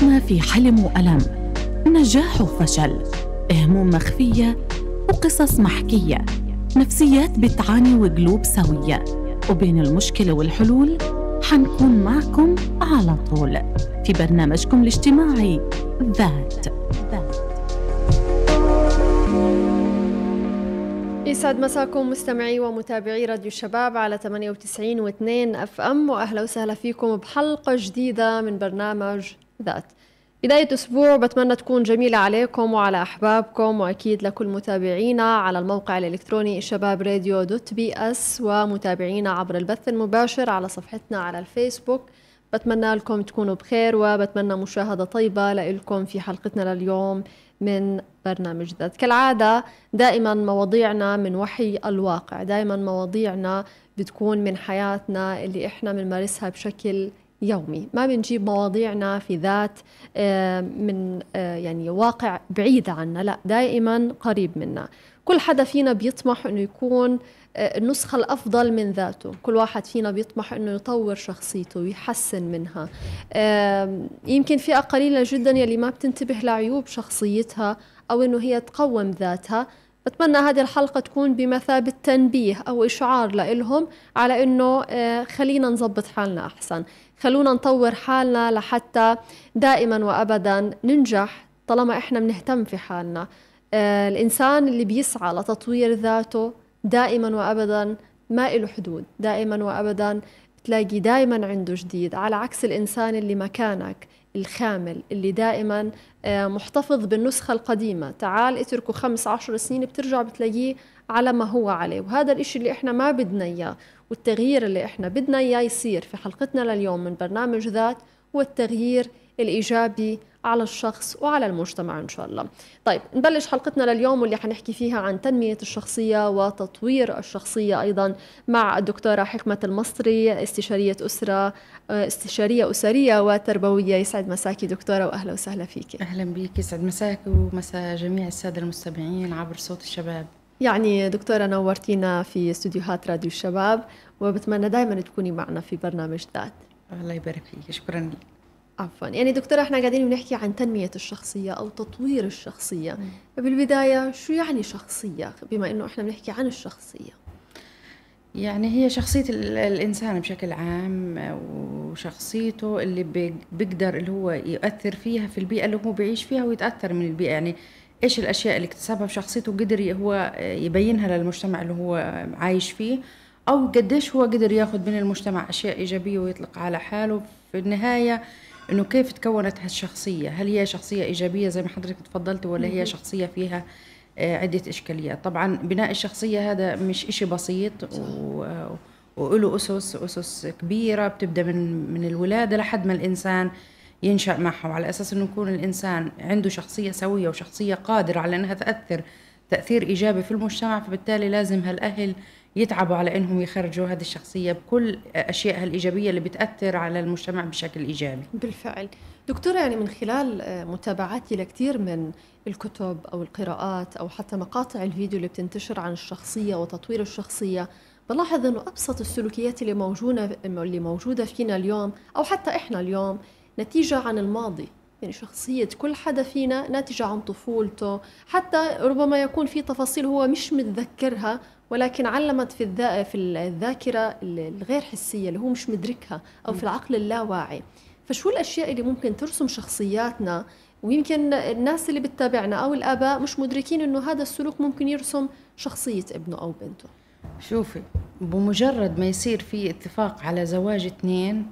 حياتنا في حلم وألم نجاح وفشل هموم مخفية وقصص محكية نفسيات بتعاني وقلوب سوية وبين المشكلة والحلول حنكون معكم على طول في برنامجكم الاجتماعي ذات. يسعد مساكم مستمعي ومتابعي راديو الشباب على 98 و2 أف أم وأهلا وسهلا فيكم بحلقة جديدة من برنامج ذات. بداية أسبوع بتمنى تكون جميلة عليكم وعلى أحبابكم وأكيد لكل متابعينا على الموقع الإلكتروني شباب راديو دوت بي أس ومتابعينا عبر البث المباشر على صفحتنا على الفيسبوك. بتمنى لكم تكونوا بخير وبتمنى مشاهدة طيبة لكم في حلقتنا لليوم من برنامج ذات كالعادة. دائما مواضيعنا من وحي الواقع. دائما مواضيعنا بتكون من حياتنا اللي إحنا بنمارسها بشكل يومي. ما بنجيب مواضيعنا في ذات آه، من آه، يعني واقع بعيد عنا لا دائما قريب منا. كل حدا فينا بيطمح إنه يكون آه، النسخة الأفضل من ذاته. كل واحد فينا بيطمح أنه يطور شخصيته ويحسن منها. يمكن فئة قليلة جدا يلي ما بتنتبه لعيوب شخصيتها أو أنه هي تقوم ذاتها. بتمنى هذه الحلقة تكون بمثابة تنبيه أو إشعار لإلهم على أنه خلينا نظبط حالنا أحسن. خلونا نطور حالنا لحتى دائما وابدا ننجح طالما إحنا بنهتم في حالنا. آه الإنسان اللي بيسعى لتطوير ذاته دائما وابدا ما له حدود. دائما وابدا تلاقي دائما عنده جديد. على عكس الإنسان اللي مكانك الخامل اللي دائما آه محتفظ بالنسخة القديمة. تعال اتركه خمس عشر سنين بترجع بتلاقيه على ما هو عليه. وهذا الإشي اللي إحنا ما بدنا إياه. والتغيير اللي إحنا بدنا إياه يصير في حلقتنا لليوم من برنامج ذات هو التغيير الإيجابي على الشخص وعلى المجتمع إن شاء الله. طيب نبلش حلقتنا لليوم واللي حنحكي فيها عن تنمية الشخصية وتطوير الشخصية أيضا مع الدكتورة حكمة المصري استشارية أسرة استشارية أسرية وتربوية يسعد مساكي دكتورة واهلا وسهلا فيك. أهلا بك يسعد مساك ومساء جميع السادة المستمعين عبر صوت الشباب. يعني دكتورة نورتينا في استديوهات راديو الشباب وبتمنى دائما تكوني معنا في برنامج ذات. الله يبارك فيك شكرا لك. عفوا. يعني دكتورة إحنا قاعدين بنحكي عن تنمية الشخصية أو تطوير الشخصية. بالبداية شو يعني شخصية؟ بما أنه إحنا بنحكي عن الشخصية. يعني هي شخصية الإنسان بشكل عام وشخصيته اللي بيقدر اللي هو يؤثر فيها في البيئة اللي هو بيعيش فيها ويتأثر من البيئة. يعني إيش الأشياء اللي اكتسبها بشخصيته وقدر هو يبينها للمجتمع اللي هو عايش فيه أو قديش هو قدر ياخذ من المجتمع أشياء إيجابية ويطلق على حاله. في النهاية إنه كيف تكونت هالشخصية؟ هل هي شخصية إيجابية زي ما حضرتك تفضلت ولا هي شخصية فيها آه، عدة إشكاليات؟ طبعا بناء الشخصية هذا مش إشي بسيط و... وله أسس أسس كبيرة بتبدأ من من الولادة لحد ما الإنسان ينشأ معها وعلى أساس أنه يكون الإنسان عنده شخصية سوية وشخصية قادرة على أنها تأثر تأثير إيجابي في المجتمع فبالتالي لازم هالأهل يتعبوا على أنهم يخرجوا هذه الشخصية بكل أشيائها الإيجابية اللي بتأثر على المجتمع بشكل إيجابي. بالفعل. دكتورة يعني من خلال آه، متابعتي لكثير من الكتب أو القراءات أو حتى مقاطع الفيديو اللي بتنتشر عن الشخصية وتطوير الشخصية بلاحظ إنه أبسط السلوكيات اللي موجودة اللي موجودة فينا اليوم أو حتى إحنا اليوم نتيجة عن الماضي. يعني شخصية كل حدا فينا ناتجة عن طفولته. حتى ربما يكون في تفاصيل هو مش متذكرها ولكن علمت في الذا في الذاكرة الغير حسية اللي هو مش مدركها أو في العقل اللاواعي. فشو الأشياء اللي ممكن ترسم شخصياتنا؟ ويمكن الناس اللي بتتابعنا أو الآباء مش مدركين إنه هذا السلوك ممكن يرسم شخصية ابنه أو بنته. شوفي بمجرد ما يصير في اتفاق على زواج اثنين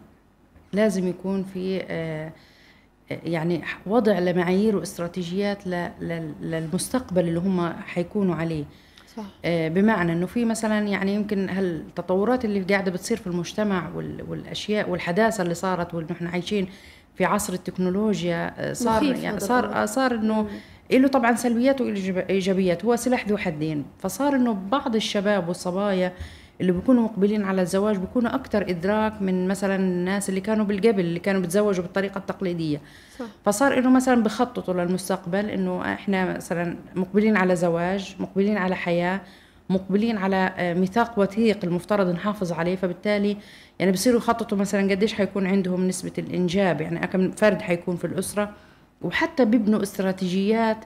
لازم يكون في آه، يعني وضع لمعايير واستراتيجيات للمستقبل اللي هم حيكونوا عليه. صح. آه، بمعنى إنه في مثلا يعني يمكن هالتطورات اللي قاعدة بتصير في المجتمع والأشياء والحداثة اللي صارت ونحن عايشين في عصر التكنولوجيا آه، صار يعني صار صار إنه له طبعا سلبيات وايجابيات هو سلاح ذو حدين. فصار إنه بعض الشباب والصبايا اللي بيكونوا مقبلين على الزواج بيكونوا أكثر إدراك من مثلا الناس اللي كانوا بالقبل اللي كانوا بتزوجوا بالطريقة التقليدية. صح. فصار إنه مثلا بخططوا للمستقبل إنه إحنا مثلا مقبلين على زواج مقبلين على حياة مقبلين على آه، ميثاق وثيق المفترض نحافظ عليه. فبالتالي يعني بصيروا يخططوا مثلا قديش حيكون عندهم نسبة الإنجاب يعني كم فرد حيكون في الأسرة. وحتى بيبنوا استراتيجيات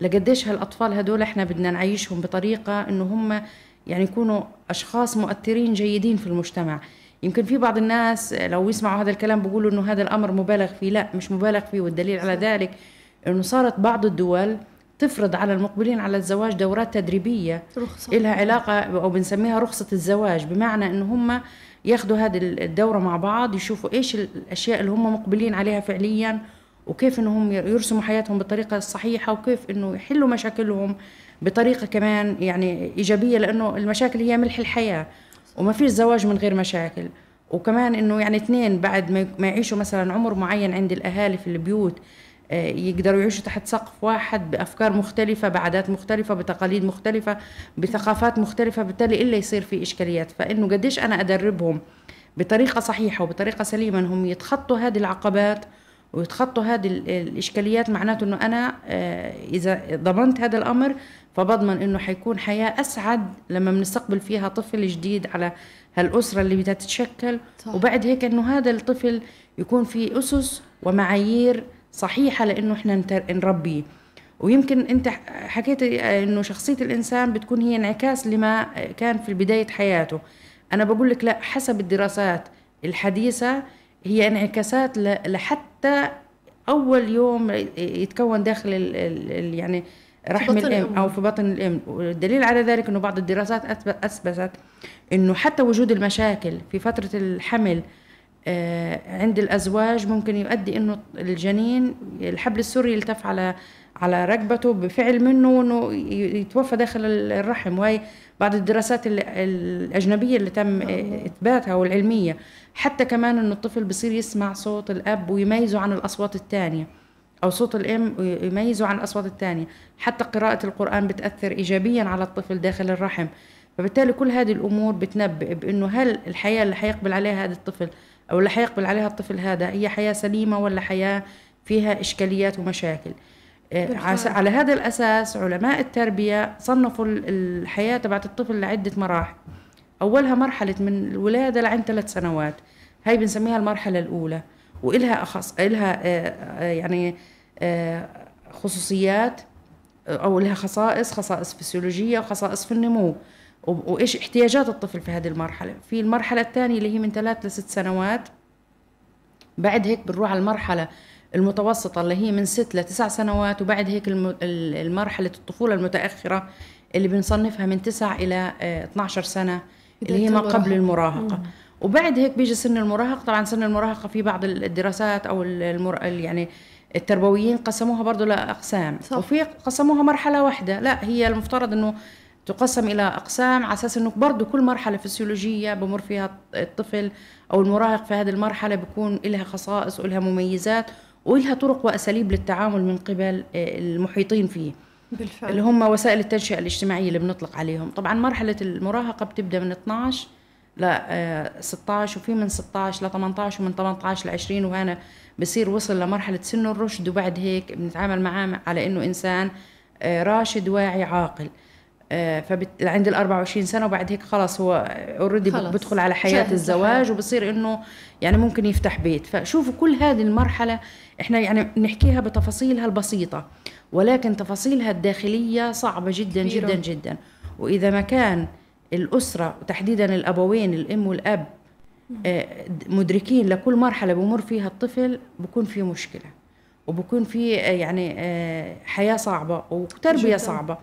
لقديش هالأطفال هدول إحنا بدنا نعيشهم بطريقة إنه هم يعني يكونوا أشخاص مؤثرين جيدين في المجتمع. يمكن في بعض الناس لو يسمعوا هذا الكلام بيقولوا إنه هذا الأمر مبالغ فيه. لا مش مبالغ فيه والدليل على ذلك إنه صارت بعض الدول تفرض على المقبلين على الزواج دورات تدريبية رخصة. لها علاقة أو بنسميها رخصة الزواج. بمعنى إنه هم ياخذوا هذه الدورة مع بعض يشوفوا إيش الأشياء اللي هم مقبلين عليها فعليا وكيف انهم يرسموا حياتهم بالطريقة الصحيحة وكيف إنه يحلوا مشاكلهم. بطريقة كمان يعني إيجابية لأنه المشاكل هي ملح الحياة وما فيش زواج من غير مشاكل. وكمان إنه يعني اثنين بعد ما يعيشوا مثلا عمر معين عند الأهالي في البيوت آه، يقدروا يعيشوا تحت سقف واحد بأفكار مختلفة بعادات مختلفة بتقاليد مختلفة بثقافات مختلفة بالتالي إلا يصير في إشكاليات. فإنه قديش أنا أدربهم بطريقة صحيحة وبطريقة سليمة إنهم يتخطوا هذه العقبات ويتخطوا هذه الإشكاليات معناته إنه أنا آه، إذا ضمنت هذا الأمر فبضمن إنه حيكون حياة أسعد لما بنستقبل فيها طفل جديد على هالأسرة اللي بدها تتشكل. صح. وبعد هيك إنه هذا الطفل يكون في أسس ومعايير صحيحة لإنه إحنا نربيه. ويمكن أنت حكيت إنه شخصية الإنسان بتكون هي انعكاس لما كان في بداية حياته. أنا بقول لك لا حسب الدراسات الحديثة هي انعكاسات لحتى أول يوم يتكون داخل ال ال يعني رحم الام أو في بطن الإم. والدليل على ذلك إنه بعض الدراسات أثبتت إنه حتى وجود المشاكل في فترة الحمل آه، عند الأزواج ممكن يؤدي إنه الجنين الحبل السري يلتف على على ركبته بفعل منه إنه يتوفى داخل الرحم. وهي بعض الدراسات الأجنبية اللي تم إثباتها والعلمية. حتى كمان إنه الطفل بصير يسمع صوت الأب ويميزه عن الأصوات الثانية أو صوت الأم يميزه عن الأصوات الثانية حتى قراءة القرآن بتأثر ايجابيا على الطفل داخل الرحم. فبالتالي كل هذه الأمور بتنبئ بإنه هل الحياة اللي حيقبل عليها هذا الطفل أو اللي حيقبل عليها الطفل هذا هي حياة سليمة ولا حياة فيها إشكاليات ومشاكل. على هذا الأساس علماء التربية صنفوا الحياة تبعت الطفل لعدة مراحل. أولها مرحلة من الولادة لعند ثلاث سنوات. هاي بنسميها المرحلة الأولى. وإلها أخص إلها آه، آه، يعني خصوصيات أو لها خصائص خصائص فسيولوجية وخصائص في النمو. وإيش احتياجات الطفل في هذه المرحلة؟ في المرحلة الثانية اللي هي من ثلاث لست سنوات بعد هيك بنروح على المرحلة المتوسطة اللي هي من ست لتسع سنوات وبعد هيك المرحلة الطفولة المتأخرة اللي بنصنفها من تسع إلى 12 سنة اللي هي ما قبل المراهقة. وبعد هيك بيجي سن المراهقة. طبعا سن المراهقة في بعض الدراسات أو المر... يعني التربويين قسموها برضه لأقسام. صح. وفي قسموها مرحلة واحدة. لا هي المفترض إنه تقسم إلى أقسام على أساس إنه برضه كل مرحلة فسيولوجية بمر فيها الطفل أو المراهق في هذه المرحلة بيكون لها خصائص ولها مميزات. ولها طرق وأساليب للتعامل من قبل آه، المحيطين فيه. بالفعل. اللي هم وسائل التنشئة الاجتماعية اللي بنطلق عليهم. طبعا مرحلة المراهقة بتبدأ من 12 ل 16 وفي من 16 ل 18 ومن 18 ل 20 وهنا بصير وصل لمرحلة سن الرشد وبعد هيك بنتعامل معاه على إنه إنسان آه، راشد واعي عاقل. آه، فبت... عند ال 24 سنة وبعد هيك خلص هو اوريدي بدخل على حياة الزواج وبصير إنه يعني ممكن يفتح بيت. فشوفوا كل هذه المرحلة إحنا يعني بنحكيها بتفاصيلها البسيطة ولكن تفاصيلها الداخلية صعبة جدا جدا جدا. وإذا ما كان الأسرة وتحديدا الأبوين الأم والأب آه، مدركين لكل مرحلة بمر فيها الطفل بكون في مشكلة. وبكون في آه، يعني حياة صعبة وتربية جداً. صعبة.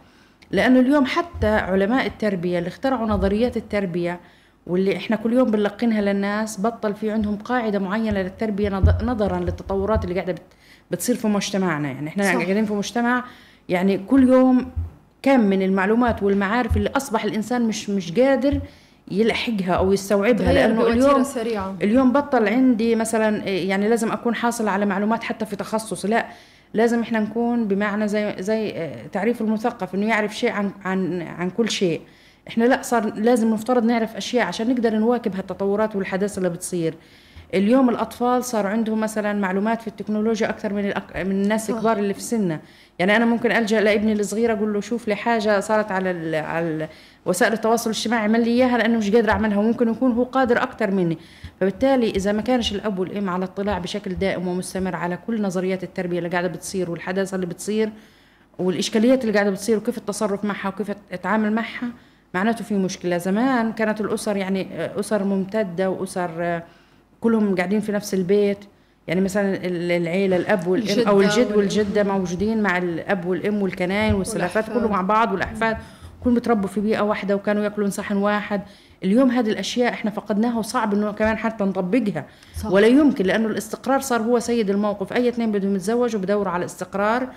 لأنه اليوم حتى علماء التربية اللي اخترعوا نظريات التربية واللي إحنا كل يوم بنلقنها للناس بطل في عندهم قاعدة معينة للتربية نظرا للتطورات اللي قاعدة بتصير في مجتمعنا يعني إحنا صح. قاعدين في مجتمع يعني كل يوم كم من المعلومات والمعارف اللي أصبح الإنسان مش مش قادر يلحقها أو يستوعبها لأنه اليوم سريعة. اليوم بطل عندي مثلا يعني لازم أكون حاصل على معلومات حتى في تخصص لا لازم إحنا نكون بمعنى زي زي تعريف المثقف إنه يعرف شيء عن عن عن كل شيء إحنا لا صار لازم نفترض نعرف أشياء عشان نقدر نواكب هالتطورات والحداثة اللي بتصير. اليوم الأطفال صار عندهم مثلا معلومات في التكنولوجيا أكثر من الأك... من الناس. الكبار اللي في سننا. يعني أنا ممكن ألجأ لابني الصغير أقول له شوف لي حاجة صارت على ال... على ال... وسائل التواصل الاجتماعي اعمل لي إياها لأنه مش قادر أعملها وممكن يكون هو قادر أكثر مني. فبالتالي إذا ما كانش الأب والأم على اطلاع بشكل دائم ومستمر على كل نظريات التربية اللي قاعدة بتصير والحداثة اللي بتصير والإشكاليات اللي قاعدة بتصير وكيف التصرف معها وكيف اتعامل معها معناته في مشكلة. زمان كانت الأسر يعني أسر ممتدة وأسر كلهم قاعدين في نفس البيت. يعني مثلا العيلة الأب والأم أو الجد والجدة موجودين مع الأب والأم والكناين والسلافات. كله مع بعض والأحفاد. كلهم بتربوا في بيئة واحدة وكانوا يأكلوا من صحن واحد. اليوم هذه الأشياء إحنا فقدناها وصعب إنه كمان حتى نطبقها. صح. ولا يمكن لأنه الاستقرار صار هو سيد الموقف. أي اثنين بدهم يتزوجوا بدوروا على استقرار.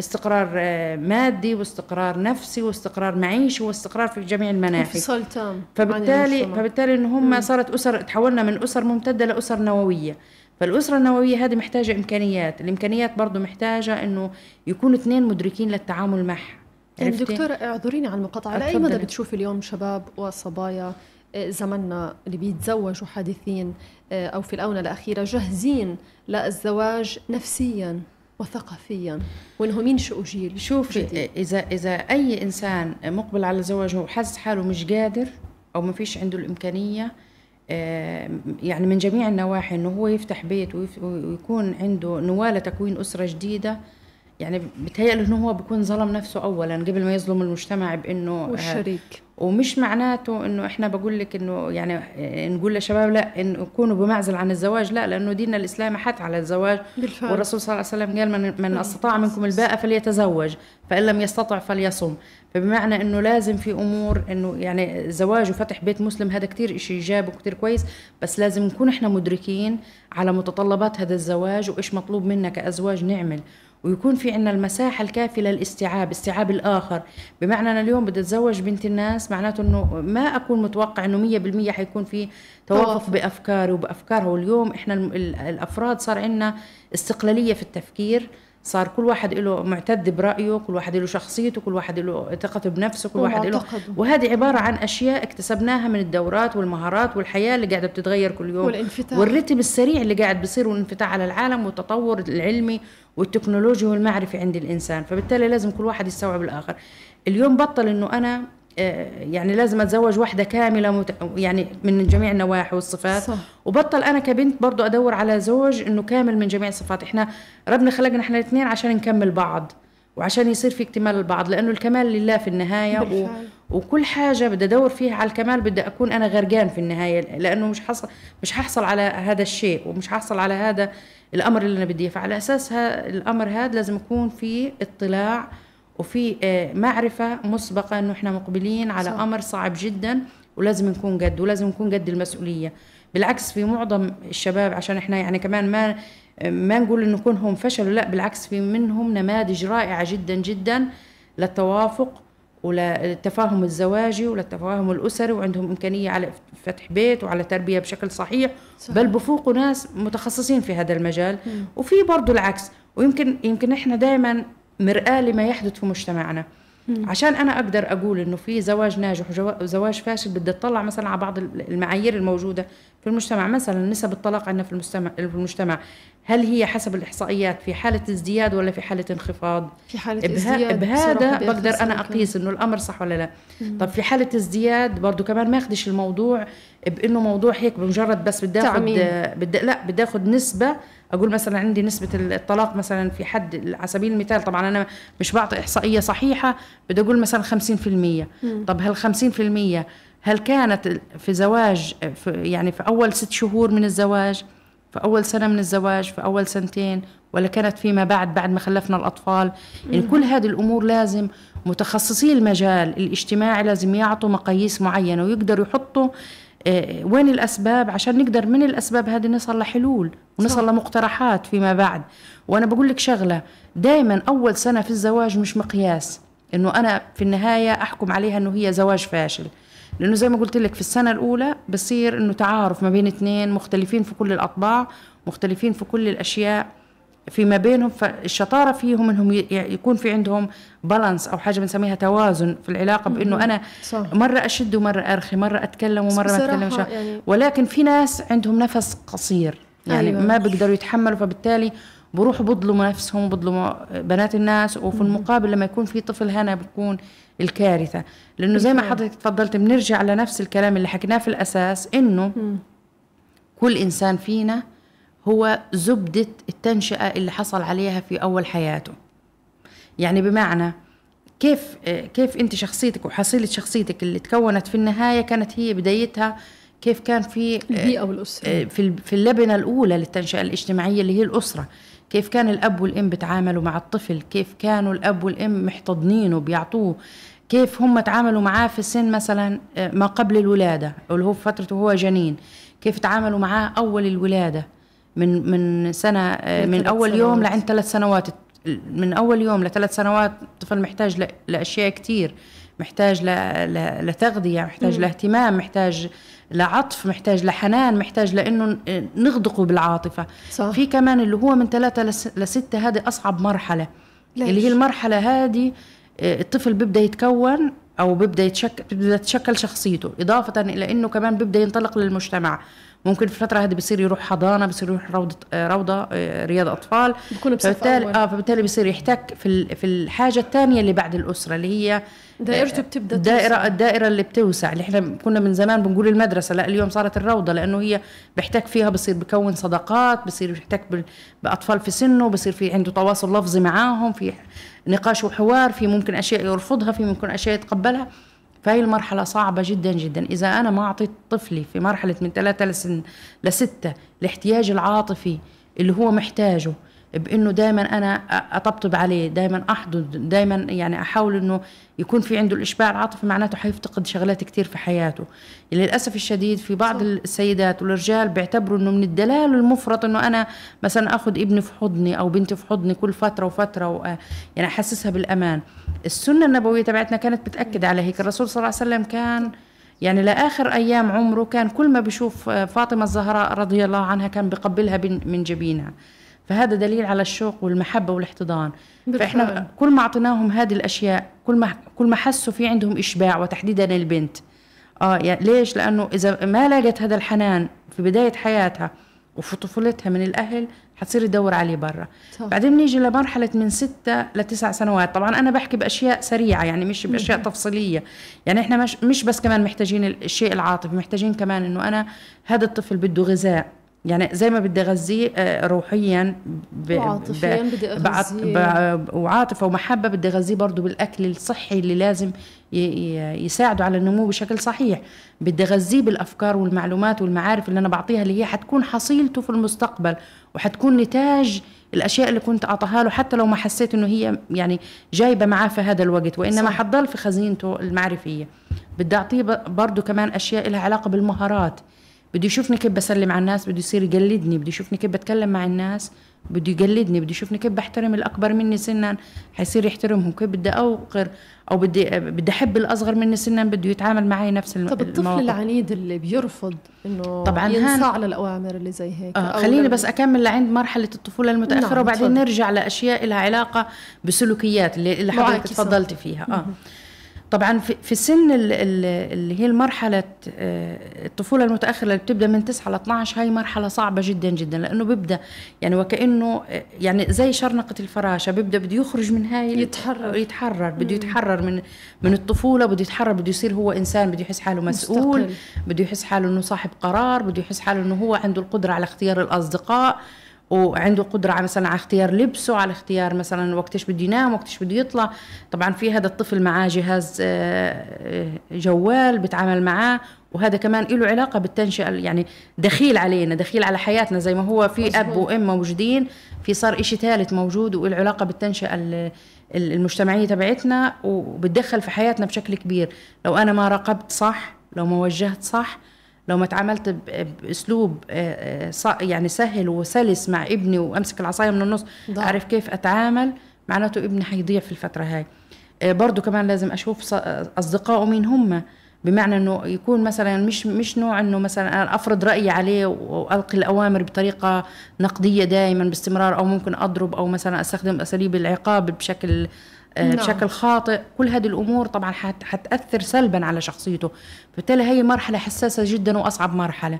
استقرار آه، مادي واستقرار نفسي واستقرار معيشي واستقرار في جميع المناحي. انفصال تام فبالتالي. فبالتالي إن هم صارت اسر تحولنا من أسر ممتدة لأسر نووية. فالأسرة النووية هذه محتاجة إمكانيات. الإمكانيات برضه محتاجة إنه يكونوا اثنين مدركين للتعامل معها. يعني؟ دكتورة اعذريني على المقاطعة. لأي اتفضلي. مدى بتشوفي اليوم شباب وصبايا آه، زمننا اللي بيتزوجوا حادثين آه، أو في الآونة الأخيرة جاهزين للزواج نفسيا؟ وثقافيا وإنهم ينشئوا جيل جديد. شوفي إذا إذا أي إنسان مقبل على زواجه وحاسس حاله مش قادر أو ما فيش عنده الإمكانية آه، يعني من جميع النواحي إنه هو يفتح بيت ويكون عنده نواة لتكوين أسرة جديدة يعني بتهيأله إنه هو بيكون ظلم نفسه اولا قبل ما يظلم المجتمع بإنه آه، والشريك. ومش معناته إنه إحنا بقول لك إنه يعني آه، نقول للشباب لا انه يكونوا بمعزل عن الزواج لا لأنه ديننا الإسلامي حث على الزواج. بالفعل. والرسول صلى الله عليه وسلم قال من من استطاع منكم الباءة فليتزوج فإن لم يستطع فليصم. فبمعنى إنه لازم في أمور إنه يعني الزواج وفتح بيت مسلم هذا كتير إشي إيجابي وكتير كويس بس لازم نكون إحنا مدركين على متطلبات هذا الزواج وإيش مطلوب منا كأزواج نعمل. ويكون في عندنا المساحة الكافية للاستيعاب استيعاب الآخر. بمعنى أنا اليوم بدي أتزوج بنت الناس معناته أنه ما أكون متوقع أنه مية بالمية حيكون في توافق توافق. بأفكاري وبأفكارها. واليوم إحنا الأفراد صار عندنا استقلالية في التفكير. صار كل واحد له معتد برأيه كل واحد له شخصيته كل واحد له ثقته بنفسه كل واحد له. وهذه عبارة عن أشياء اكتسبناها من الدورات والمهارات والحياة اللي قاعدة بتتغير كل يوم. والانفتاح. والرتم السريع اللي قاعد بيصير والانفتاح على العالم والتطور العلمي والتكنولوجي والمعرفي عند الإنسان فبالتالي لازم كل واحد يستوعب الآخر. اليوم بطل إنه أنا آه، يعني لازم أتزوج واحدة كاملة مت... يعني من جميع النواحي والصفات. صح. وبطل أنا كبنت برضو أدور على زوج إنه كامل من جميع الصفات. إحنا ربنا خلقنا إحنا الاثنين عشان نكمل بعض. وعشان يصير في اكتمال البعض لأنه الكمال لله في النهاية و... وكل حاجة بدي أدور فيها على الكمال بدي أكون أنا غرقان في النهاية لأنه مش حصل مش ححصل على هذا الشيء ومش ححصل على هذا الأمر اللي أنا بدي إياه. فعلى أساس ها الأمر هذا لازم يكون في اطلاع وفي آه، معرفة مسبقة إنه إحنا مقبلين على. صح. أمر صعب جدا ولازم نكون قد ولازم نكون قد المسؤولية بالعكس في معظم الشباب عشان إحنا يعني كمان ما ما نقول إنه كونهم فشلوا لا بالعكس في منهم نماذج رائعة جدا جدا للتوافق وللتفاهم الزواجي وللتفاهم الأسري وعندهم إمكانية على فتح بيت وعلى تربية بشكل صحيح. صح. بل بفوقوا ناس متخصصين في هذا المجال. وفي برضه العكس ويمكن يمكن إحنا دائما مرآة لما يحدث في مجتمعنا. عشان أنا أقدر أقول إنه في زواج ناجح وزواج فاشل بدي أطلع مثلا على بعض المعايير الموجودة في المجتمع. مثلا نسب الطلاق عندنا في المجتمع في المجتمع هل هي حسب الإحصائيات في حالة ازدياد ولا في حالة انخفاض؟ في حالة بها ازدياد بهذا بقدر أنا. أقيس إنه الأمر صح ولا لا. طب في حالة ازدياد برضه كمان ما اخدش الموضوع بإنه موضوع هيك بمجرد بس بدي اخذ. بدي لا بدي اخذ نسبة أقول مثلا عندي نسبة الطلاق مثلا في حد على سبيل المثال طبعا أنا مش بعطي إحصائية صحيحة بدي أقول مثلا 50% طب هال 50% هل كانت في زواج في يعني في أول ست شهور من الزواج في أول سنة من الزواج في أول سنتين ولا كانت فيما بعد بعد ما خلفنا الأطفال؟ يعني كل هذه الأمور لازم متخصصي المجال الاجتماعي لازم يعطوا مقاييس معينة ويقدروا يحطوا وين الأسباب؟ عشان نقدر من الأسباب هذه نصل لحلول ونصل لمقترحات فيما بعد. وأنا بقول لك شغلة دائما أول سنة في الزواج مش مقياس إنه أنا في النهاية أحكم عليها إنه هي زواج فاشل. لأنه زي ما قلت لك في السنة الأولى بصير إنه تعارف ما بين اثنين مختلفين في كل الأطباع مختلفين في كل الأشياء. فيما بينهم فالشطارة فيهم إنهم يكون في عندهم بالانس أو حاجة بنسميها توازن في العلاقة بإنه أنا صح. مرة أشد ومرة أرخي مرة أتكلم ومرة ما اتكلمش يعني- ولكن في ناس عندهم نفس قصير يعني أيوة. ما بيقدروا يتحملوا فبالتالي بروحوا بظلموا نفسهم بظلموا بنات الناس وفي المقابل لما يكون في طفل هنا بتكون الكارثة لأنه زي ما. حضرتك تفضلت بنرجع لنفس الكلام اللي حكيناه في الأساس إنه كل إنسان فينا هو زبدة التنشئة اللي حصل عليها في أول حياته. يعني بمعنى كيف كيف أنت شخصيتك وحصيلة شخصيتك اللي تكونت في النهاية كانت هي بدايتها كيف كان في البيئة والأسرة. في ال- في اللبنة الأولى للتنشئة الاجتماعية اللي هي الأسرة. كيف كان الأب والأم بيتعاملوا مع الطفل؟ كيف كانوا الأب والأم محتضنينه بيعطوه؟ كيف هم تعاملوا معاه في سن مثلا آه، ما قبل الولادة اللي هو في فترته هو جنين؟ كيف تعاملوا معاه أول الولادة؟ من من سنة آه، من أول يوم. لعند ثلاث سنوات من أول يوم لثلاث سنوات الطفل محتاج لأشياء كتير محتاج ل... ل... لتغذية محتاج لاهتمام محتاج لعطف محتاج لحنان محتاج لإنه ن- نغدقه بالعاطفة صح. في كمان اللي هو من ثلاثة لس... لستة هذه أصعب مرحلة ليش؟ اللي هي المرحلة هذه آه، الطفل بيبدأ يتكون أو بيبدأ يتشكل بيبدأ تتشكل شخصيته إضافة إلى إنه كمان بيبدأ ينطلق للمجتمع ممكن في الفترة هذه بصير يروح حضانة بصير يروح روضة آه، روضة آه، رياض أطفال بكون بصف فبالتالي أول. آه فبالتالي بصير يحتك في في الحاجة الثانية اللي بعد الأسرة اللي هي دائرته بتبدأ الدائرة توسع. الدائرة اللي بتوسع اللي إحنا كنا من زمان بنقول المدرسة لا اليوم صارت الروضة لأنه هي بيحتك فيها بصير بكون صداقات بصير بيحتك بال- بأطفال في سنه بصير في عنده تواصل لفظي معاهم في نقاش وحوار في ممكن أشياء يرفضها في ممكن أشياء يتقبلها فهي المرحلة صعبة جدا جدا. إذا أنا ما أعطيت طفلي في مرحلة من ثلاثة لستة الاحتياج العاطفي اللي هو محتاجه بإنه دائما أنا أطبطب عليه دائما أحضن دائما يعني أحاول إنه يكون في عنده الإشباع العاطفي معناته حيفتقد شغلات كتير في حياته. للأسف الشديد في بعض صح. السيدات والرجال بيعتبروا إنه من الدلال المفرط إنه أنا مثلا آخذ ابني في حضني أو بنتي في حضني كل فترة وفترة و يعني أحسسها بالأمان. السنة النبوية تبعتنا كانت بتأكد على هيك. الرسول صلى الله عليه وسلم كان يعني لآخر أيام عمره كان كل ما بيشوف فاطمة الزهراء رضي الله عنها كان بقبلها من جبينها. فهذا دليل على الشوق والمحبة والاحتضان. بالفعل. فإحنا كل ما أعطيناهم هذه الأشياء كل ما كل ما حسوا في عندهم إشباع وتحديدا البنت. آه يعني ليش؟ لأنه إذا ما لقت هذا الحنان في بداية حياتها وفي طفولتها من الأهل حتصير تدور عليه برا. بعدين بنيجي لمرحلة من ستة لتسع سنوات. طبعا أنا بحكي بأشياء سريعة يعني مش بأشياء تفصيلية. يعني إحنا مش مش بس كمان محتاجين الشيء العاطفي محتاجين كمان إنه أنا هذا الطفل بده غذاء. يعني زي ما بدي أغذيه آه، روحيا ب- وعاطفياً ب- بدي أغذيه. ب- وعاطفة ومحبة بدي أغذيه برضه بالأكل الصحي اللي لازم ي- يساعده على النمو بشكل صحيح بدي أغذيه بالأفكار والمعلومات والمعارف اللي أنا بعطيها اللي هي حتكون حصيلته في المستقبل وحتكون نتاج الأشياء اللي كنت أعطاها له حتى لو ما حسيت إنه هي يعني جايبة معاه في هذا الوقت وإنما صح. حتضل في خزينته المعرفية بدي أعطيه برضه كمان أشياء لها علاقة بالمهارات بده يشوفني كيف بسلم على الناس بده يصير يقلدني بده يشوفني كيف بتكلم مع الناس بده يقلدني بده يشوفني كيف بحترم الأكبر مني سنا حيصير يحترمهم كيف بدي أوقر أو بدي بدي أحب الأصغر مني سنا بده يتعامل معي نفس الم- طب الطفل. العنيد اللي بيرفض إنه طبعاً هان- ينصاع للأوامر اللي زي هيك آه خليني بس أكمل لعند مرحلة الطفولة المتأخرة نعم، وبعدين. نرجع لأشياء لها علاقة بسلوكيات اللي, اللي حضرتك. تفضلتي فيها آه طبعا في, ال- اللي هي المرحلة آه، الطفولة المتأخرة اللي بتبدأ من 9 ل 12 هاي مرحلة صعبة جدا جدا لأنه بيبدأ يعني وكأنه آه، يعني زي شرنقة الفراشة بيبدأ بده يخرج من هاي يتحرر. يتحرر بده يتحرر من من الطفولة بده يتحرر بده يصير هو إنسان بده يحس حاله مسؤول. بده يحس حاله إنه صاحب قرار بده يحس حاله إنه هو عنده القدرة على اختيار الأصدقاء وعنده قدرة على مثلا على اختيار لبسه على اختيار مثلا وقتش بده ينام وقتش بده يطلع طبعا في هذا الطفل معاه جهاز آه، آه، جوال بيتعامل معاه وهذا كمان له علاقة بالتنشئة يعني دخيل علينا دخيل على حياتنا زي ما هو في أب مظبوط. وأم موجودين في صار إشي ثالث موجود وله علاقة بالتنشئة ال- ال- المجتمعية تبعتنا وبتدخل في حياتنا بشكل كبير لو أنا ما راقبت صح لو ما وجهت صح لو ما تعاملت بأسلوب آه، آه، يعني سهل وسلس مع ابني وأمسك العصاية من النص ضع. أعرف كيف أتعامل معناته ابني حيضيع في الفترة هاي آه، برضو كمان لازم أشوف أصدقائه مين هم بمعنى إنه يكون مثلا مش مش نوع إنه مثلا أنا أفرض رأيي عليه وألقي الأوامر بطريقة نقدية دائما باستمرار أو ممكن أضرب أو مثلا أستخدم أساليب العقاب بشكل نعم. بشكل خاطئ. كل هذه الأمور طبعا حت حتأثر سلبا على شخصيته. بالتالي هي مرحلة حساسة جدا وأصعب مرحلة.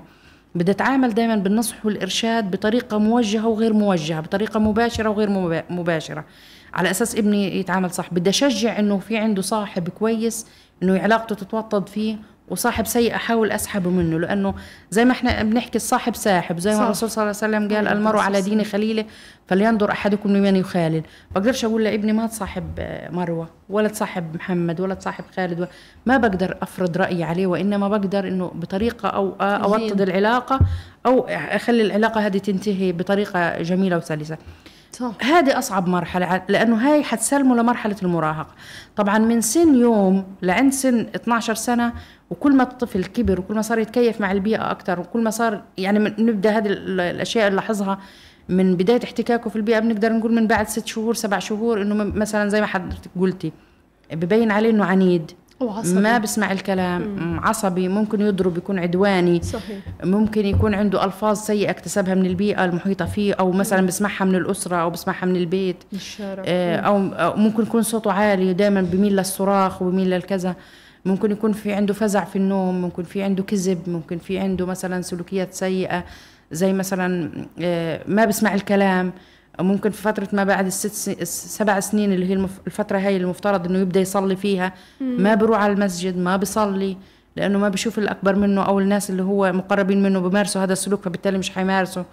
بدي أتعامل دائما بالنصح والإرشاد بطريقة موجهة وغير موجهة بطريقة مباشرة وغير مبا- مباشرة. على أساس ابني يتعامل صح. بدي أشجع إنه في عنده صاحب كويس إنه علاقته تتوطد فيه وصاحب سيء أحاول أسحبه منه لأنه زي ما إحنا بنحكي الصاحب ساحب زي. ما الرسول صلى الله عليه وسلم قال المرء على. دين خليله فلينظر أحدكم لمن يخالل بقدرش أقول لابني ما تصاحب مروة ولا تصاحب محمد ولا تصاحب خالد ولا ما بقدر أفرض رأيي عليه وإنما بقدر إنه بطريقة أو أوطد. العلاقة أو أخلي العلاقة هذه تنتهي بطريقة جميلة وسلسة هذه أصعب مرحلة لأنه هاي حتسلمه لمرحلة المراهقة. طبعا من سن يوم لعند سن 12 سنة وكل ما الطفل كبر وكل ما صار يتكيف مع البيئة أكثر وكل ما صار يعني نبدأ هذه ال- الأشياء اللي لاحظها من بداية احتكاكه في البيئة بنقدر نقول من بعد ست شهور سبع شهور إنه مثلا زي ما حضرتك قلتي ببين عليه إنه عنيد. أو عصبي. ما بسمع الكلام. عصبي ممكن يضرب يكون عدواني. صحيح. ممكن يكون عنده ألفاظ سيئة اكتسبها من البيئة المحيطة فيه أو مثلا بسمعها من الأسرة أو بسمعها من البيت. الشارع. آه، أو أو ممكن يكون صوته عالي دائما بميل للصراخ وبميل للكذا. ممكن يكون في عنده فزع في النوم ممكن في عنده كذب ممكن في عنده مثلا سلوكيات سيئة زي مثلا آه، ما بسمع الكلام. ممكن في فترة ما بعد الست سن- السبع سنين اللي هي المف- الفترة هاي المفترض إنه يبدأ يصلي فيها. ما بروح على المسجد ما بيصلي لأنه ما بشوف الأكبر منه أو الناس اللي هو مقربين منه بمارسوا هذا السلوك فبالتالي مش حيمارسه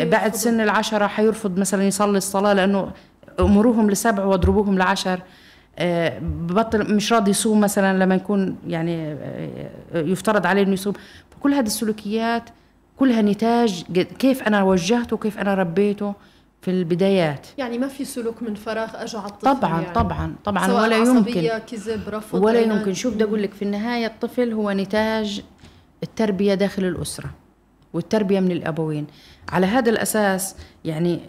بعد سن العشرة حيرفض مثلا يصلي الصلاة لأنه أمروهم لسبع وأضربوهم لعشر. آه، ببطل مش راضي يصوم مثلا لما يكون يعني آه، يفترض عليه إنه يصوم. فكل هذه السلوكيات كلها نتاج كيف أنا وجهته وكيف أنا ربيته. في البدايات يعني ما في سلوك من فراغ اجى على الطفل طبعا يعني. طبعا طبعا سواء ولا يمكن كذب رفض ولا عناد. يمكن شوف بدي أقول لك في النهاية الطفل هو نتاج التربية داخل الأسرة والتربية من الأبوين على هذا الأساس يعني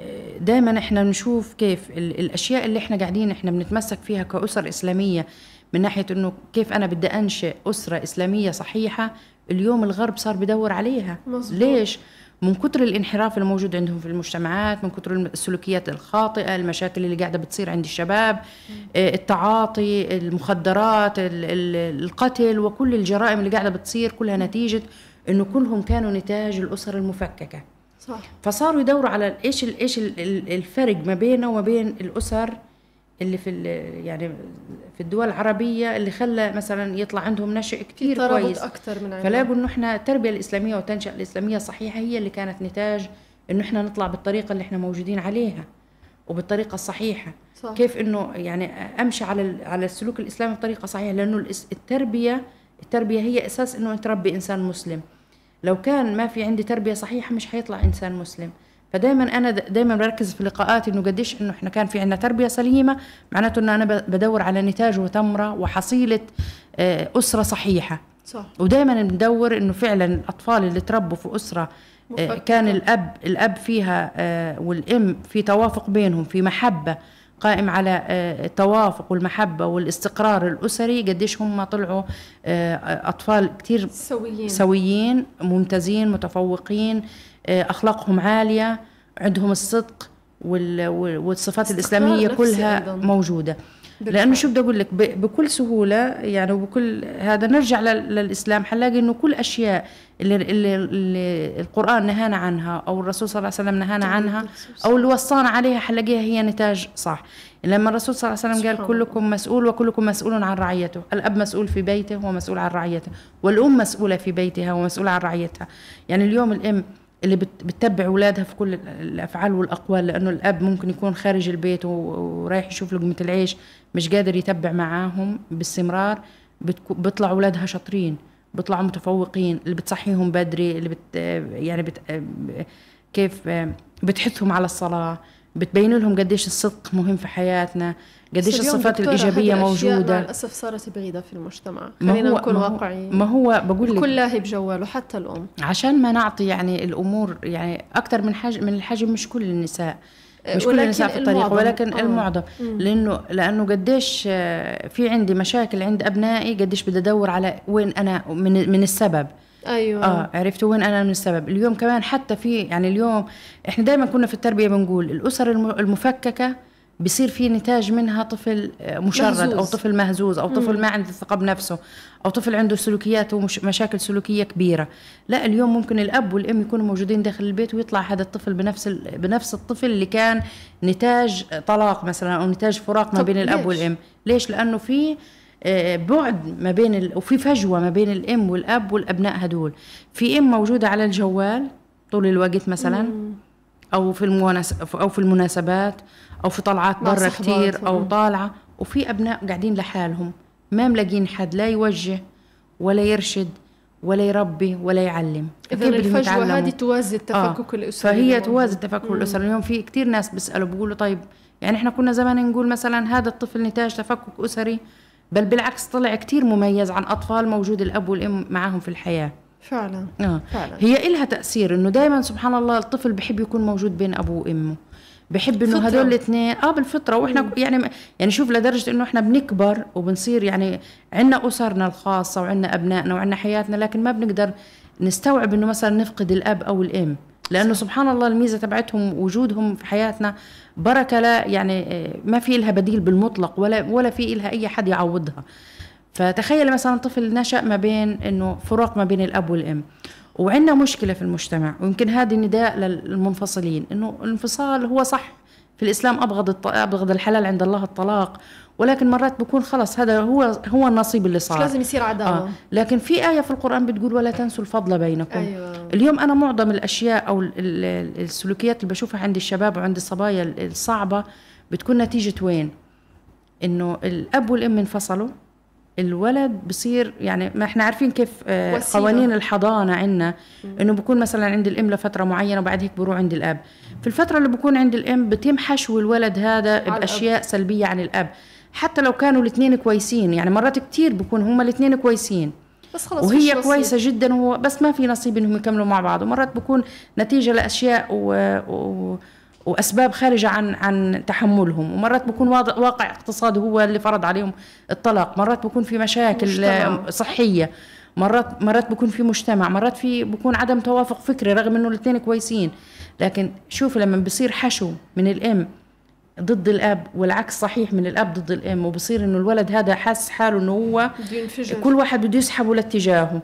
دائما إحنا نشوف كيف ال- الأشياء اللي إحنا قاعدين إحنا بنتمسك فيها كاسر إسلامية من ناحية إنه كيف أنا بدي أنشئ أسرة إسلامية صحيحة اليوم الغرب صار بدور عليها مظبوط. ليش من كتر الانحراف الموجود عندهم في المجتمعات من كتر السلوكيات الخاطئة المشاكل اللي قاعدة بتصير عند الشباب آه، التعاطي المخدرات ال- ال- القتل وكل الجرائم اللي قاعدة بتصير كلها نتيجة إنه كلهم كانوا نتاج الأسر المفككة. صح. فصاروا يدوروا على إيش إيش ال- ال- الفرق ما بينه وما بين الأسر اللي في ال- يعني في الدول العربية اللي خلى مثلا يطلع عندهم نشء في كثير كويس. أكثر من عندنا. فلاقوا إنه إحنا التربية الإسلامية والتنشئه الإسلامية الصحيحة هي اللي كانت نتاج إنه إحنا نطلع بالطريقة اللي إحنا موجودين عليها وبالطريقة الصحيحة. صح. كيف إنه يعني أمشي على على السلوك الإسلامي بطريقة صحيحة؟ لأنه التربية التربية هي أساس إنه تربي إنسان مسلم. لو كان ما في عندي تربية صحيحة مش حيطلع إنسان مسلم. فدائما أنا دائما بركز في لقاءاتي إنه قديش إنه إحنا كان في عندنا تربية سليمة معناته إنه أنا بدور على نتاج وثمره وحصيلة آه، أسرة صحيحة. صح. ودائما ندور إنه فعلا الأطفال اللي تربوا في أسرة آه، مفككة. كان الأب الأب فيها آه، والأم في توافق بينهم في محبة قائم على التوافق والمحبة والاستقرار الأسري قديش هم طلعوا أطفال كثير سويين. سويين ممتازين متفوقين أخلاقهم عالية عندهم الصدق وال- وال- والصفات الإسلامية كلها. موجودة. لأنه شو بدي أقول لك؟ بكل سهولة يعني وبكل هذا نرجع لل- للإسلام حنلاقي إنه كل أشياء اللي, اللي, اللي القرآن نهانا عنها أو الرسول صلى الله عليه وسلم نهانا عنها أو اللي وصانا عليها حنلاقيها هي نتاج صح. لما الرسول صلى الله عليه وسلم قال كلكم مسؤول وكلكم مسؤول عن رعيته. الأب مسؤول في بيته ومسؤول عن رعيته. والأم مسؤولة في بيتها ومسؤوله عن رعيتها. يعني اليوم الأم اللي بت- بتتبع اولادها في كل ال- الأفعال والأقوال لأنه الأب ممكن يكون خارج البيت ورايح يشوف لقمة العيش مش قادر يتبع معاهم باستمرار بيطلعوا اولادها شاطرين بيطلعوا متفوقين اللي بتصحيهم بدري اللي بت يعني بت كيف بتحثهم على الصلاة بتبين لهم قديش الصدق مهم في حياتنا. قديش الصفات الإيجابية مع موجودة؟ الاسف صارت بعيدة في المجتمع. ما خلينا هو نكون ما هو- واقعيين. ما هو بقول لك لاهي بجواله حتى الأم. عشان ما نعطي يعني الأمور يعني أكثر من حجم من الحجم مش كل النساء مش كل النساء في الطريق. ولكن آه. المعظم. لأنه لأنه قديش آه، في عندي مشاكل عند أبنائي قديش بدي أدور على وين أنا من من السبب. أيوه. آه عرفت وين أنا من السبب. اليوم كمان حتى في يعني اليوم إحنا دائما كنا في التربية بنقول الأسر الم- المفككة بصير في نتاج منها طفل مشرد أو مهزوز. طفل مهزوز أو طفل ما عنده ثقه بنفسه أو طفل عنده سلوكيات ومشاكل سلوكية كبيرة لا اليوم ممكن الأب والأم يكونوا موجودين داخل البيت ويطلع هذا الطفل بنفس ال- بنفس الطفل اللي كان نتاج طلاق مثلا أو نتاج فراق ما بين الأب ليش؟ والأم ليش لأنه في آه، بعد ما بين ال... وفي فجوة ما بين الأم والأب والأبناء هدول في أم موجودة على الجوال طول الوقت مثلا مم. أو في المناس... أو في المناسبات أو في طلعات برا. كتير أو طالعة وفي أبناء قاعدين لحالهم ما ملاقين حد لا يوجه ولا يرشد ولا يربي ولا يعلم إذا الفجوة؟ هذه توازي التفكك الأسري فهي توازي. التفكك. الأسري اليوم في كتير ناس بيسألوا بيقولوا طيب يعني إحنا كنا زمان نقول مثلا هذا الطفل نتاج تفكك أسري بل بالعكس طلع كتير مميز عن أطفال موجود الأب والأم معاهم في الحياة فعلا آه. فعلا هي إلها تأثير إنه دائما سبحان الله الطفل بحب يكون موجود بين أبوه وأمه بحب فطرة. هدول الاثنين. آه بالفطرة. وإحنا يعني يعني شوف لدرجة إنه إحنا بنكبر وبنصير يعني عندنا أسرنا الخاصة وعندنا أبنائنا وعندنا حياتنا لكن ما بنقدر نستوعب إنه مثلا نفقد الأب أو الأم. لأنه سبحان الله الميزة تبعتهم وجودهم في حياتنا بركة لا يعني آه، ما في إلها بديل بالمطلق ولا ولا في إلها أي حد يعوضها. فتخيل مثلا طفل نشأ ما بين إنه فراق ما بين الأب والأم. وعندنا مشكلة في المجتمع ويمكن هذه نداء للمنفصلين إنه الانفصال هو صح. في الإسلام أبغض الط... أبغض الحلال عند الله الطلاق ولكن مرات بكون خلص هذا هو هو النصيب اللي مش صار لازم يصير عداوة. آه. لكن في آية في القرآن بتقول ولا تنسوا الفضل بينكم. أيوه. اليوم أنا معظم الأشياء أو ال- ال- السلوكيات اللي بشوفها عند الشباب وعند الصبايا ال- الصعبة بتكون نتيجة وين؟ إنه الأب والأم انفصلوا الولد بصير يعني ما إحنا عارفين كيف آه، وسيلة. قوانين الحضانة عندنا إنه بكون مثلا عند الإم لفترة معينة وبعد هيك بروح عند الأب في الفترة اللي بكون عند الإم بتم حشو الولد هذا الأب. بأشياء سلبية عن الأب حتى لو كانوا الاثنين كويسين يعني مرات كتير بكون هما الاثنين كويسين بس خلص وهي كويسة نصيب. جدا وهو بس ما في نصيب إنهم يكملوا مع بعض ومرات بكون نتيجة لأشياء و... و... وأسباب خارجة عن عن تحملهم. ومرات بكون واقع اقتصادي هو اللي فرض عليهم الطلاق. مرات بكون في مشاكل مجتمع. صحية. مرات مرات بكون في مجتمع. مرات في بكون عدم توافق فكري رغم إنه الاثنين كويسين. لكن شوف لما بصير حشو من الأم ضد الأب والعكس صحيح من الأب ضد الأم وبصير إنه الولد هذا حاسس حاله إنه هو كل واحد بده يسحبه لاتجاهه.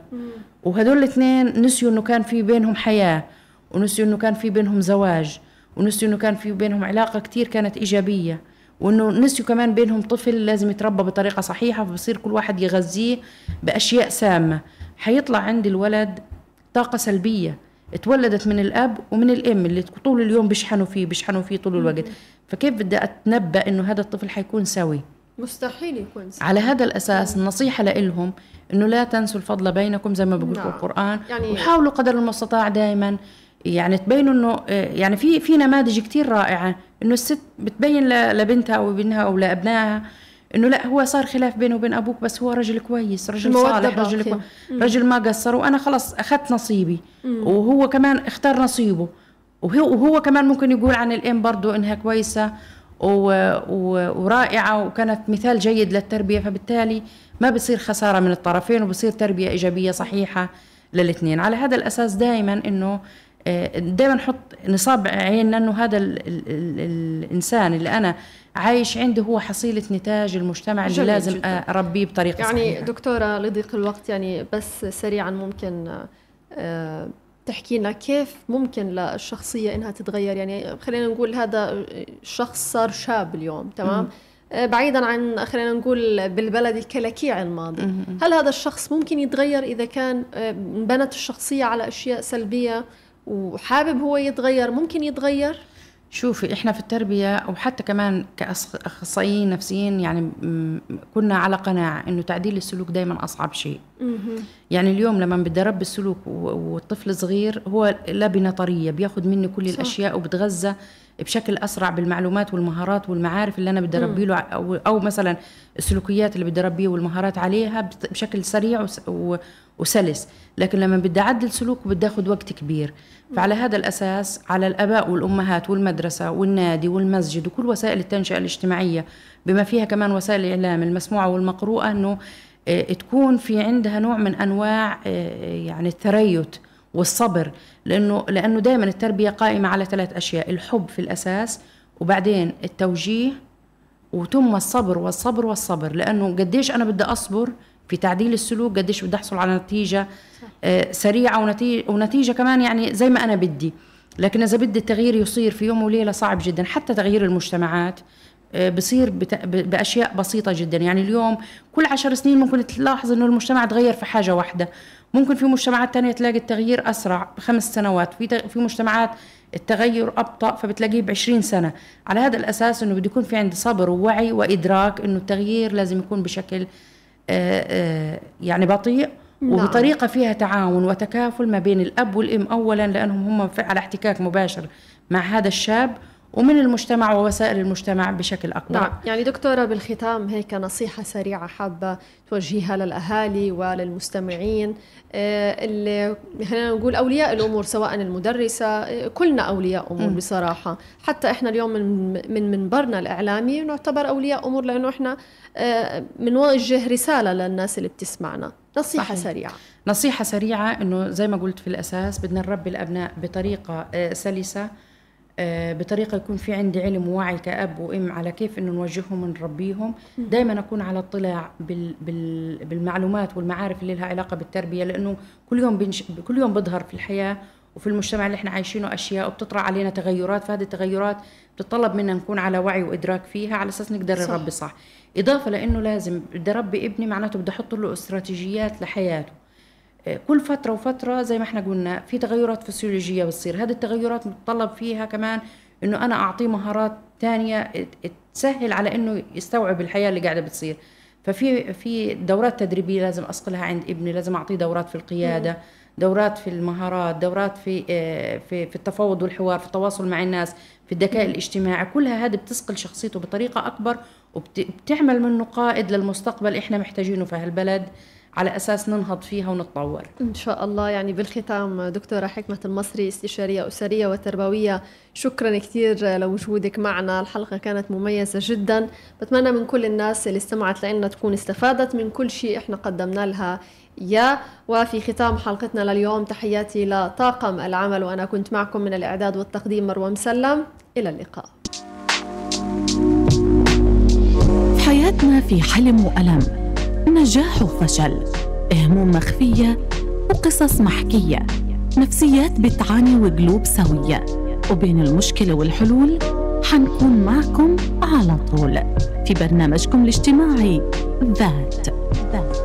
وهدول الاثنين نسيوا إنه كان في بينهم حياة ونسيوا إنه كان في بينهم زواج. ونسيوا إنه كان في بينهم علاقة كتير كانت إيجابية وإنه نسيوا كمان بينهم طفل لازم يتربى بطريقة صحيحة فبصير كل واحد يغذيه بأشياء سامة. حيطلع عند الولد طاقة سلبية. اتولدت من الأب ومن الأم اللي طول اليوم بيشحنوا فيه بيشحنوا فيه طول الوقت. فكيف بدي أتنبأ إنه هذا الطفل حيكون سوي؟ مستحيل يكون سوي. على هذا الأساس النصيحه لهم إنه لا تنسوا الفضل بينكم زي ما بقول في نعم. القرآن. يعني- وحاولوا قدر المستطاع دائما يعني تبينوا إنه آه، يعني في في نماذج كتير رائعة إنه الست بتبين لبنتها أو ابنها أو لأبنائها إنه لا هو صار خلاف بينه وبين أبوك بس هو رجل كويس رجل صالح رجل باقية. كو... رجل ما قصر وأنا خلص أخذت نصيبي. وهو كمان اختار نصيبه. وهو, وهو كمان ممكن يقول عن الأم برضه إنها كويسة و... و... ورائعة وكانت مثال جيد للتربية. فبالتالي ما بصير خسارة من الطرفين وبصير تربية إيجابية صحيحة للاثنين على هذا الأساس دائما إنه دائما نحط نصاب عيننا إنه هذا ال ال ال الإنسان اللي أنا عايش عنده هو حصيلة نتاج المجتمع اللي لازم جداً. أربيه بطريقة يعني صحيحة. دكتورة لضيق الوقت يعني بس سريعا ممكن آه، تحكي لنا كيف ممكن للشخصية إنها تتغير؟ يعني خلينا نقول هذا الشخص صار شاب اليوم تمام؟ آه، بعيدا عن خلينا نقول بالبلد الكلاكيع الماضي. هل هذا الشخص ممكن يتغير إذا كان آه، انبنت الشخصية على أشياء سلبية؟ وحابب هو يتغير ممكن يتغير؟ شوفي إحنا في التربية وحتى كمان كأخصائيين نفسيين يعني كنا على قناعة إنه تعديل السلوك دائما أصعب شيء. يعني اليوم لما بدي أربي السلوك والطفل صغير هو لبنة طرية بياخذ مني كل صح. الأشياء وبتغذى. بشكل أسرع بالمعلومات والمهارات والمعارف اللي أنا بدي أربي له أو أو مثلا السلوكيات اللي بدي أربيه والمهارات عليها بشكل سريع وسلس. لكن لما بدي أعدل سلوك بدي أخذ وقت كبير. فعلى هذا الأساس على الآباء والأمهات والمدرسة والنادي والمسجد وكل وسائل التنشئة الاجتماعية بما فيها كمان وسائل الإعلام المسموعة والمقروءة أنه آه، تكون في عندها نوع من أنواع آه، يعني التريث. والصبر لأنه لأنه دائما التربية قائمة على ثلاث أشياء الحب في الأساس وبعدين التوجيه وثم الصبر والصبر والصبر. لأنه قديش أنا بدي أصبر في تعديل السلوك قديش بدي أحصل على نتيجة آه، سريعة ونتيجة, ونتيجة كمان يعني زي ما أنا بدي. لكن إذا بدي التغيير يصير في يوم وليلة صعب جدا. حتى تغيير المجتمعات آه، بصير بأشياء بسيطة جدا. يعني اليوم كل عشر سنين ممكن تلاحظ أنه المجتمع تغير في حاجة واحدة. ممكن في مجتمعات تانية تلاقي التغيير أسرع بخمس سنوات في في مجتمعات التغير أبطأ فبتلاقيه بعشرين سنة على هذا الأساس أنه بده يكون في عندي صبر ووعي وإدراك أنه التغيير لازم يكون بشكل آه، آه، يعني بطيء نعم. وبطريقة فيها تعاون وتكافل ما بين الأب والأم أولا لأنهم هم على احتكاك مباشر مع هذا الشاب ومن المجتمع ووسائل المجتمع بشكل أكبر نعم. يعني دكتورة بالختام هيك نصيحة سريعة حابة توجهيها للأهالي وللمستمعين. آه، اللي خلينا نقول أولياء الأمور سواء المدرسة آه، كلنا أولياء أمور م. بصراحة. حتى إحنا اليوم من من منبرنا الإعلامي نعتبر أولياء أمور لأنه إحنا بنوجه آه، رسالة للناس اللي بتسمعنا. نصيحة صحيح. سريعة. نصيحة سريعة إنه زي ما قلت في الأساس بدنا نربي الأبناء بطريقة سلسة. بطريقة يكون في عندي علم ووعي كأب وإم على كيف إنه نوجههم ونربيهم. دائما أكون على اطلاع بال بال بالمعلومات والمعارف اللي لها علاقة بالتربية لأنه كل يوم بنش كل يوم بظهر في الحياة وفي المجتمع اللي إحنا عايشينه أشياء وبتطرح علينا تغيرات فهذه التغيرات بتطلب منا نكون على وعي وإدراك فيها على أساس نقدر نربي صح. إضافة لإنه لازم بدي أربي ابني معناته بدي أحط له استراتيجيات لحياته. كل فترة وفترة زي ما إحنا قلنا في تغيرات فسيولوجية بتصير. هذه التغيرات متطلب فيها كمان إنه أنا أعطيه مهارات تانية تسهل على إنه يستوعب الحياة اللي قاعدة بتصير. ففي في دورات تدريبية لازم أصقلها عند ابني لازم أعطيه دورات في القيادة دورات في المهارات دورات في آه، في في التفاوض والحوار في التواصل مع الناس في الذكاء الاجتماعي. كلها هذه بتسقل شخصيته بطريقة أكبر وبتعمل منه قائد للمستقبل إحنا محتاجينه في هالبلد. على أساس ننهض فيها ونتطور. إن شاء الله. يعني بالختام دكتورة حكمة المصري استشارية أسرية وتربوية شكرا كثير لوجودك معنا. الحلقة كانت مميزة جدا. بتمنى من كل الناس اللي استمعت لنا تكون استفادت من كل شيء إحنا قدمنا لها. يا وفي ختام حلقتنا لليوم تحياتي لطاقم العمل وأنا كنت معكم من الإعداد والتقديم مروة مسلم. إلى اللقاء. حياتنا في حلم وألم. نجاح وفشل هموم مخفية وقصص محكية نفسيات بتعاني وقلوب سوية. وبين المشكلة والحلول حنكون معكم على طول في برنامجكم الاجتماعي ذات ذات.